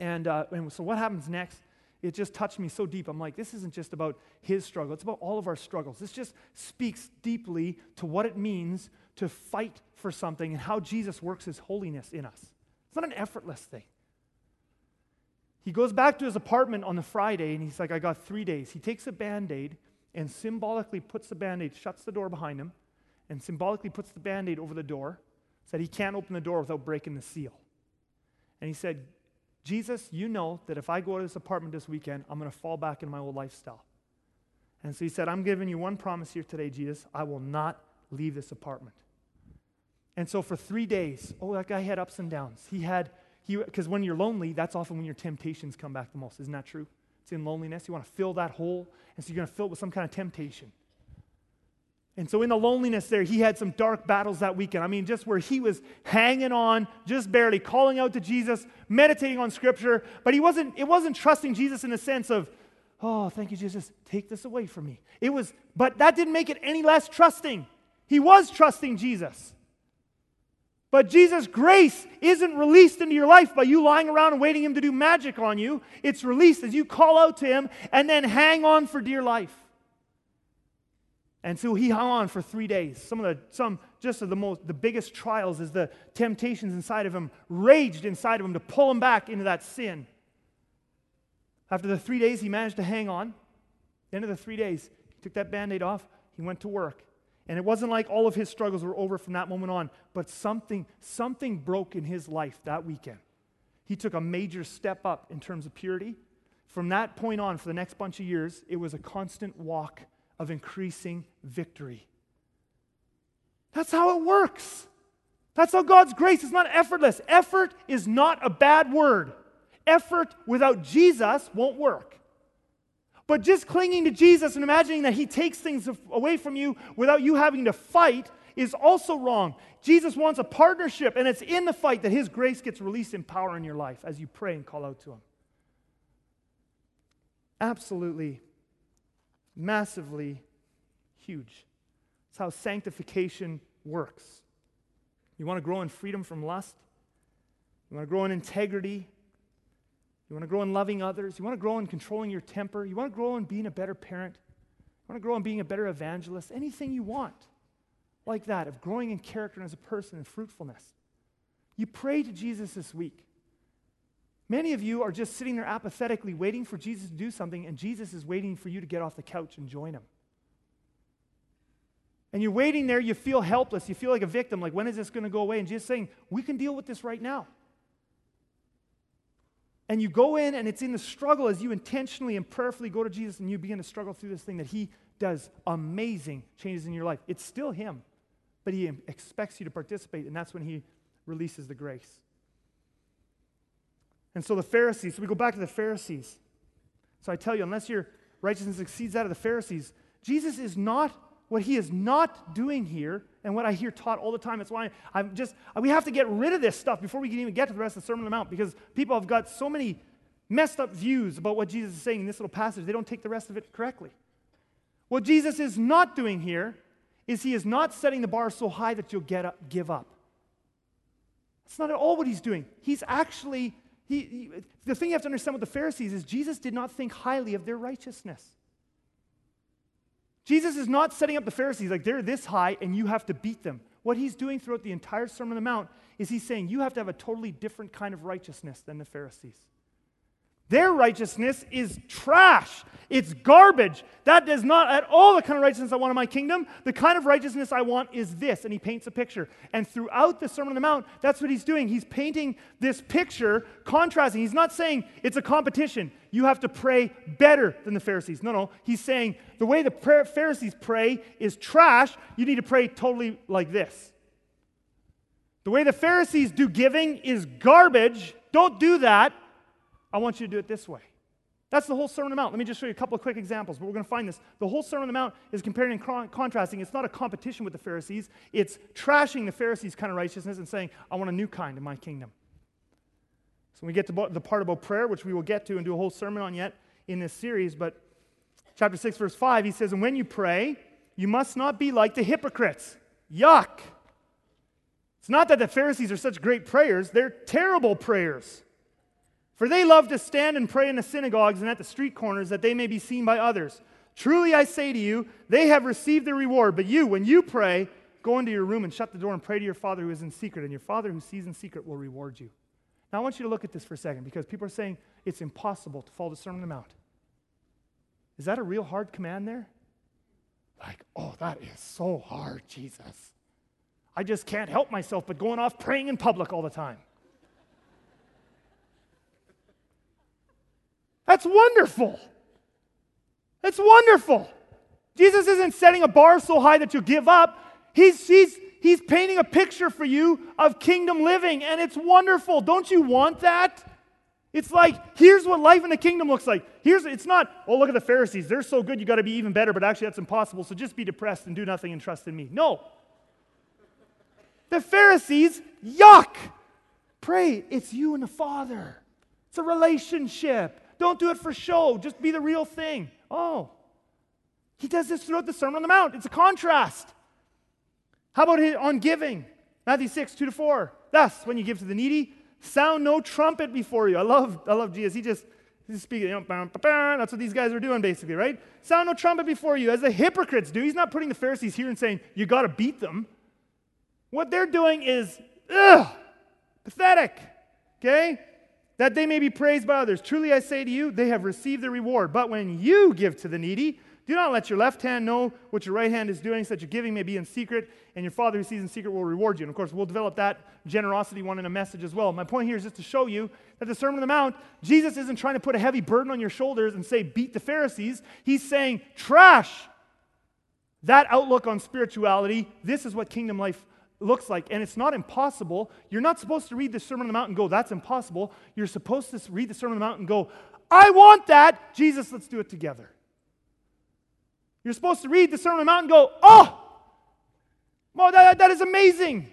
And, uh, and so what happens next it just touched me so deep. I'm like, this isn't just about his struggle, it's about all of our struggles. This just speaks deeply to what it means to fight for something and how Jesus works his holiness in us. It's not an effortless thing. He goes back to his apartment on the Friday and he's like, I got three days. He takes a band aid and symbolically puts the band aid, shuts the door behind him, and symbolically puts the band aid over the door, said he can't open the door without breaking the seal. And he said, Jesus, you know that if I go to this apartment this weekend, I'm going to fall back in my old lifestyle. And so he said, I'm giving you one promise here today, Jesus. I will not leave this apartment. And so for three days, oh, that guy had ups and downs. He had, he because when you're lonely, that's often when your temptations come back the most. Isn't that true? It's in loneliness. You want to fill that hole, and so you're going to fill it with some kind of temptation. And so, in the loneliness there, he had some dark battles that weekend. I mean, just where he was hanging on, just barely calling out to Jesus, meditating on Scripture, but he wasn't, it wasn't trusting Jesus in the sense of, oh, thank you, Jesus, take this away from me. It was, but that didn't make it any less trusting. He was trusting Jesus. But Jesus' grace isn't released into your life by you lying around and waiting Him to do magic on you. It's released as you call out to Him and then hang on for dear life. And so he hung on for three days. Some of the, some just of the most, the biggest trials is the temptations inside of him raged inside of him to pull him back into that sin. After the three days, he managed to hang on. the end of the three days, he took that band aid off, he went to work. And it wasn't like all of his struggles were over from that moment on, but something, something broke in his life that weekend. He took a major step up in terms of purity. From that point on, for the next bunch of years, it was a constant walk of increasing victory. That's how it works. That's how God's grace is not effortless. Effort is not a bad word. Effort without Jesus won't work. But just clinging to Jesus and imagining that He takes things away from you without you having to fight is also wrong. Jesus wants a partnership, and it's in the fight that His grace gets released in power in your life as you pray and call out to Him. Absolutely, massively huge. It's how sanctification works. You want to grow in freedom from lust? You want to grow in integrity? You want to grow in loving others? You want to grow in controlling your temper? You want to grow in being a better parent? You want to grow in being a better evangelist? Anything you want like that, of growing in character and as a person and fruitfulness. You pray to Jesus this week. Many of you are just sitting there apathetically waiting for Jesus to do something, and Jesus is waiting for you to get off the couch and join him. And you're waiting there, you feel helpless, you feel like a victim, like, when is this going to go away? And Jesus saying, We can deal with this right now. And you go in, and it's in the struggle as you intentionally and prayerfully go to Jesus and you begin to struggle through this thing that He does amazing changes in your life. It's still Him, but He expects you to participate, and that's when He releases the grace. And so the Pharisees, so we go back to the Pharisees. So I tell you, unless your righteousness exceeds that of the Pharisees, Jesus is not what he is not doing here and what I hear taught all the time. It's why I'm just, we have to get rid of this stuff before we can even get to the rest of the Sermon on the Mount because people have got so many messed up views about what Jesus is saying in this little passage, they don't take the rest of it correctly. What Jesus is not doing here is he is not setting the bar so high that you'll get up, give up. That's not at all what he's doing. He's actually, he, he, the thing you have to understand with the Pharisees is Jesus did not think highly of their righteousness. Jesus is not setting up the Pharisees like they're this high and you have to beat them. What he's doing throughout the entire Sermon on the Mount is he's saying you have to have a totally different kind of righteousness than the Pharisees. Their righteousness is trash. It's garbage. That is not at all the kind of righteousness I want in my kingdom. The kind of righteousness I want is this. And he paints a picture. And throughout the Sermon on the Mount, that's what he's doing. He's painting this picture, contrasting. He's not saying it's a competition. You have to pray better than the Pharisees. No, no. He's saying the way the Pharisees pray is trash. You need to pray totally like this. The way the Pharisees do giving is garbage. Don't do that. I want you to do it this way. That's the whole Sermon on the Mount. Let me just show you a couple of quick examples, but we're going to find this. The whole Sermon on the Mount is comparing and contrasting. It's not a competition with the Pharisees, it's trashing the Pharisees' kind of righteousness and saying, I want a new kind in my kingdom. So when we get to the part about prayer, which we will get to and do a whole sermon on yet in this series, but chapter 6, verse 5, he says, And when you pray, you must not be like the hypocrites. Yuck! It's not that the Pharisees are such great prayers, they're terrible prayers. For they love to stand and pray in the synagogues and at the street corners that they may be seen by others. Truly I say to you, they have received their reward. But you, when you pray, go into your room and shut the door and pray to your Father who is in secret, and your Father who sees in secret will reward you. Now I want you to look at this for a second because people are saying it's impossible to follow the Sermon on the Mount. Is that a real hard command there? Like, oh, that is so hard, Jesus. I just can't help myself but going off praying in public all the time. That's wonderful. That's wonderful. Jesus isn't setting a bar so high that you give up. He's, he's, he's painting a picture for you of kingdom living, and it's wonderful. Don't you want that? It's like, here's what life in the kingdom looks like. Here's it's not, oh, look at the Pharisees. They're so good, you got to be even better, but actually that's impossible. So just be depressed and do nothing and trust in me. No. The Pharisees, yuck. Pray, it's you and the Father. It's a relationship. Don't do it for show. Just be the real thing. Oh, he does this throughout the Sermon on the Mount. It's a contrast. How about on giving? Matthew 6, 2 to 4. Thus, when you give to the needy, sound no trumpet before you. I love, I love Jesus. He just, He's speaking, you know, bam, bam, bam. that's what these guys are doing basically, right? Sound no trumpet before you, as the hypocrites do. He's not putting the Pharisees here and saying, you got to beat them. What they're doing is, ugh, pathetic, okay? That they may be praised by others. Truly I say to you, they have received the reward. But when you give to the needy, do not let your left hand know what your right hand is doing, so that your giving may be in secret, and your Father who sees in secret will reward you. And of course, we'll develop that generosity one in a message as well. My point here is just to show you that the Sermon on the Mount, Jesus isn't trying to put a heavy burden on your shoulders and say, beat the Pharisees. He's saying, trash that outlook on spirituality. This is what kingdom life looks like. And it's not impossible. You're not supposed to read the Sermon on the Mount and go, that's impossible. You're supposed to read the Sermon on the Mount and go, I want that. Jesus, let's do it together. You're supposed to read the Sermon on the Mount and go, oh, well, that, that is amazing.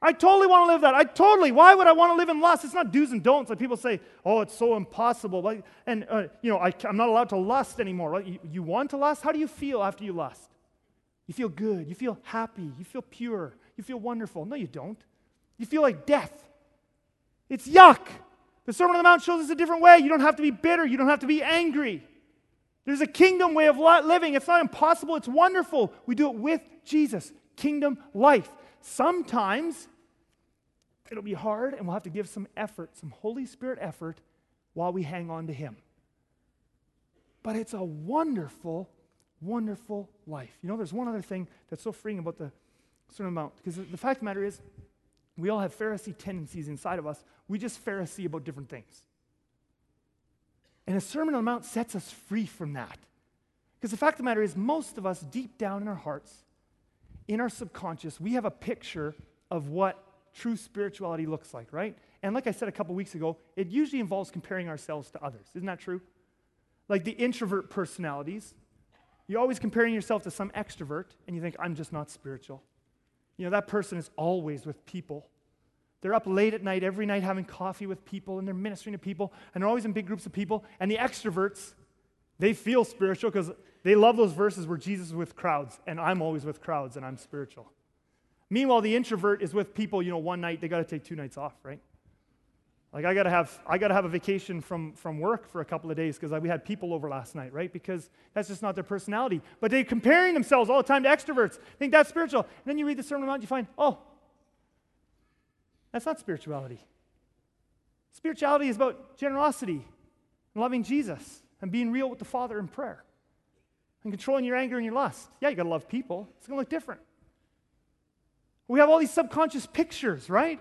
I totally want to live that. I totally. Why would I want to live in lust? It's not do's and don'ts. Like people say, oh, it's so impossible. Like, and, uh, you know, I, am not allowed to lust anymore. Right? You, you want to lust? How do you feel after you lust? You feel good. You feel happy. You feel pure. You feel wonderful. No, you don't. You feel like death. It's yuck. The Sermon on the Mount shows us a different way. You don't have to be bitter. You don't have to be angry. There's a kingdom way of living. It's not impossible, it's wonderful. We do it with Jesus. Kingdom life. Sometimes it'll be hard and we'll have to give some effort, some Holy Spirit effort, while we hang on to Him. But it's a wonderful, wonderful life. You know, there's one other thing that's so freeing about the Sermon Mount, because the fact of the matter is, we all have Pharisee tendencies inside of us. We just Pharisee about different things. And a Sermon on the Mount sets us free from that. Because the fact of the matter is, most of us, deep down in our hearts, in our subconscious, we have a picture of what true spirituality looks like, right? And like I said a couple weeks ago, it usually involves comparing ourselves to others. Isn't that true? Like the introvert personalities, you're always comparing yourself to some extrovert, and you think, I'm just not spiritual. You know, that person is always with people. They're up late at night, every night, having coffee with people, and they're ministering to people, and they're always in big groups of people. And the extroverts, they feel spiritual because they love those verses where Jesus is with crowds, and I'm always with crowds, and I'm spiritual. Meanwhile, the introvert is with people, you know, one night, they got to take two nights off, right? Like I gotta have I gotta have a vacation from, from work for a couple of days because we had people over last night, right? Because that's just not their personality. But they're comparing themselves all the time to extroverts. Think that's spiritual. And then you read the Sermon on the Mount, you find, oh, that's not spirituality. Spirituality is about generosity and loving Jesus and being real with the Father in prayer and controlling your anger and your lust. Yeah, you got to love people. It's going to look different. We have all these subconscious pictures, right?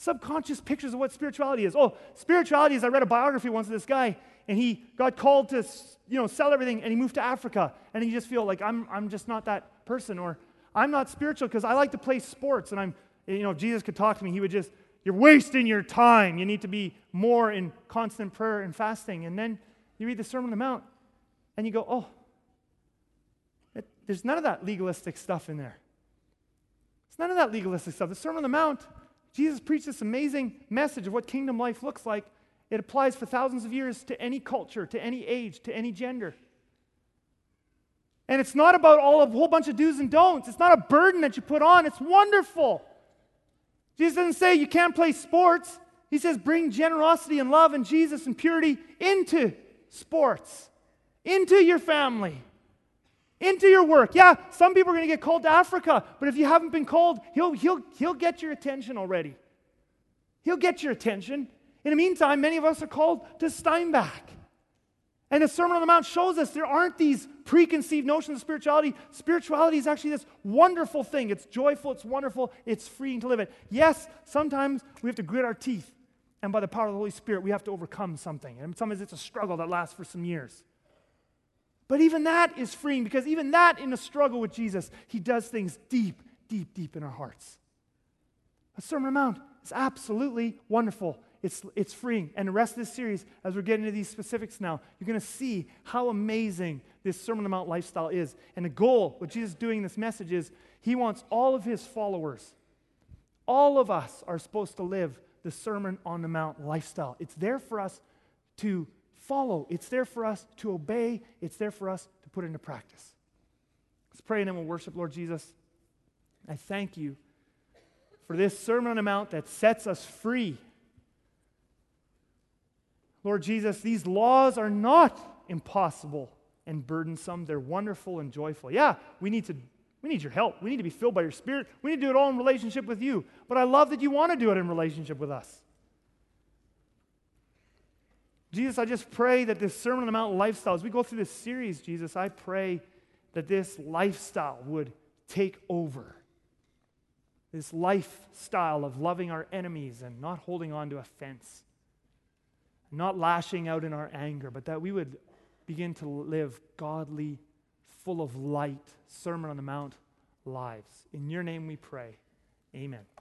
Subconscious pictures of what spirituality is. Oh, spirituality is I read a biography once of this guy and he got called to, you know, sell everything and he moved to Africa and he just feel like I'm I'm just not that person or I'm not spiritual because I like to play sports and I'm you know, if Jesus could talk to me, he would just, you're wasting your time. You need to be more in constant prayer and fasting. And then you read the Sermon on the Mount and you go, oh, it, there's none of that legalistic stuff in there. It's none of that legalistic stuff. The Sermon on the Mount, Jesus preached this amazing message of what kingdom life looks like. It applies for thousands of years to any culture, to any age, to any gender. And it's not about all a whole bunch of do's and don'ts. It's not a burden that you put on. It's wonderful. Jesus doesn't say you can't play sports. He says bring generosity and love and Jesus and purity into sports, into your family, into your work. Yeah, some people are going to get called to Africa, but if you haven't been called, he'll, he'll, he'll get your attention already. He'll get your attention. In the meantime, many of us are called to Steinbach. And the Sermon on the Mount shows us there aren't these preconceived notions of spirituality. Spirituality is actually this wonderful thing. It's joyful, it's wonderful, it's freeing to live it. Yes, sometimes we have to grit our teeth, and by the power of the Holy Spirit, we have to overcome something. And sometimes it's a struggle that lasts for some years. But even that is freeing because even that in a struggle with Jesus, he does things deep, deep, deep in our hearts. A Sermon on the Mount is absolutely wonderful. It's, it's freeing. And the rest of this series, as we're getting into these specifics now, you're going to see how amazing this Sermon on the Mount lifestyle is. And the goal, what Jesus is doing in this message is, he wants all of his followers, all of us are supposed to live the Sermon on the Mount lifestyle. It's there for us to follow, it's there for us to obey, it's there for us to put into practice. Let's pray and then we'll worship Lord Jesus. I thank you for this Sermon on the Mount that sets us free Lord Jesus, these laws are not impossible and burdensome. They're wonderful and joyful. Yeah, we need to we need your help. We need to be filled by your spirit. We need to do it all in relationship with you. But I love that you want to do it in relationship with us. Jesus, I just pray that this Sermon on the Mount lifestyle, as we go through this series, Jesus, I pray that this lifestyle would take over. This lifestyle of loving our enemies and not holding on to offense, not lashing out in our anger, but that we would begin to live godly, full of light, Sermon on the Mount lives. In your name we pray. Amen.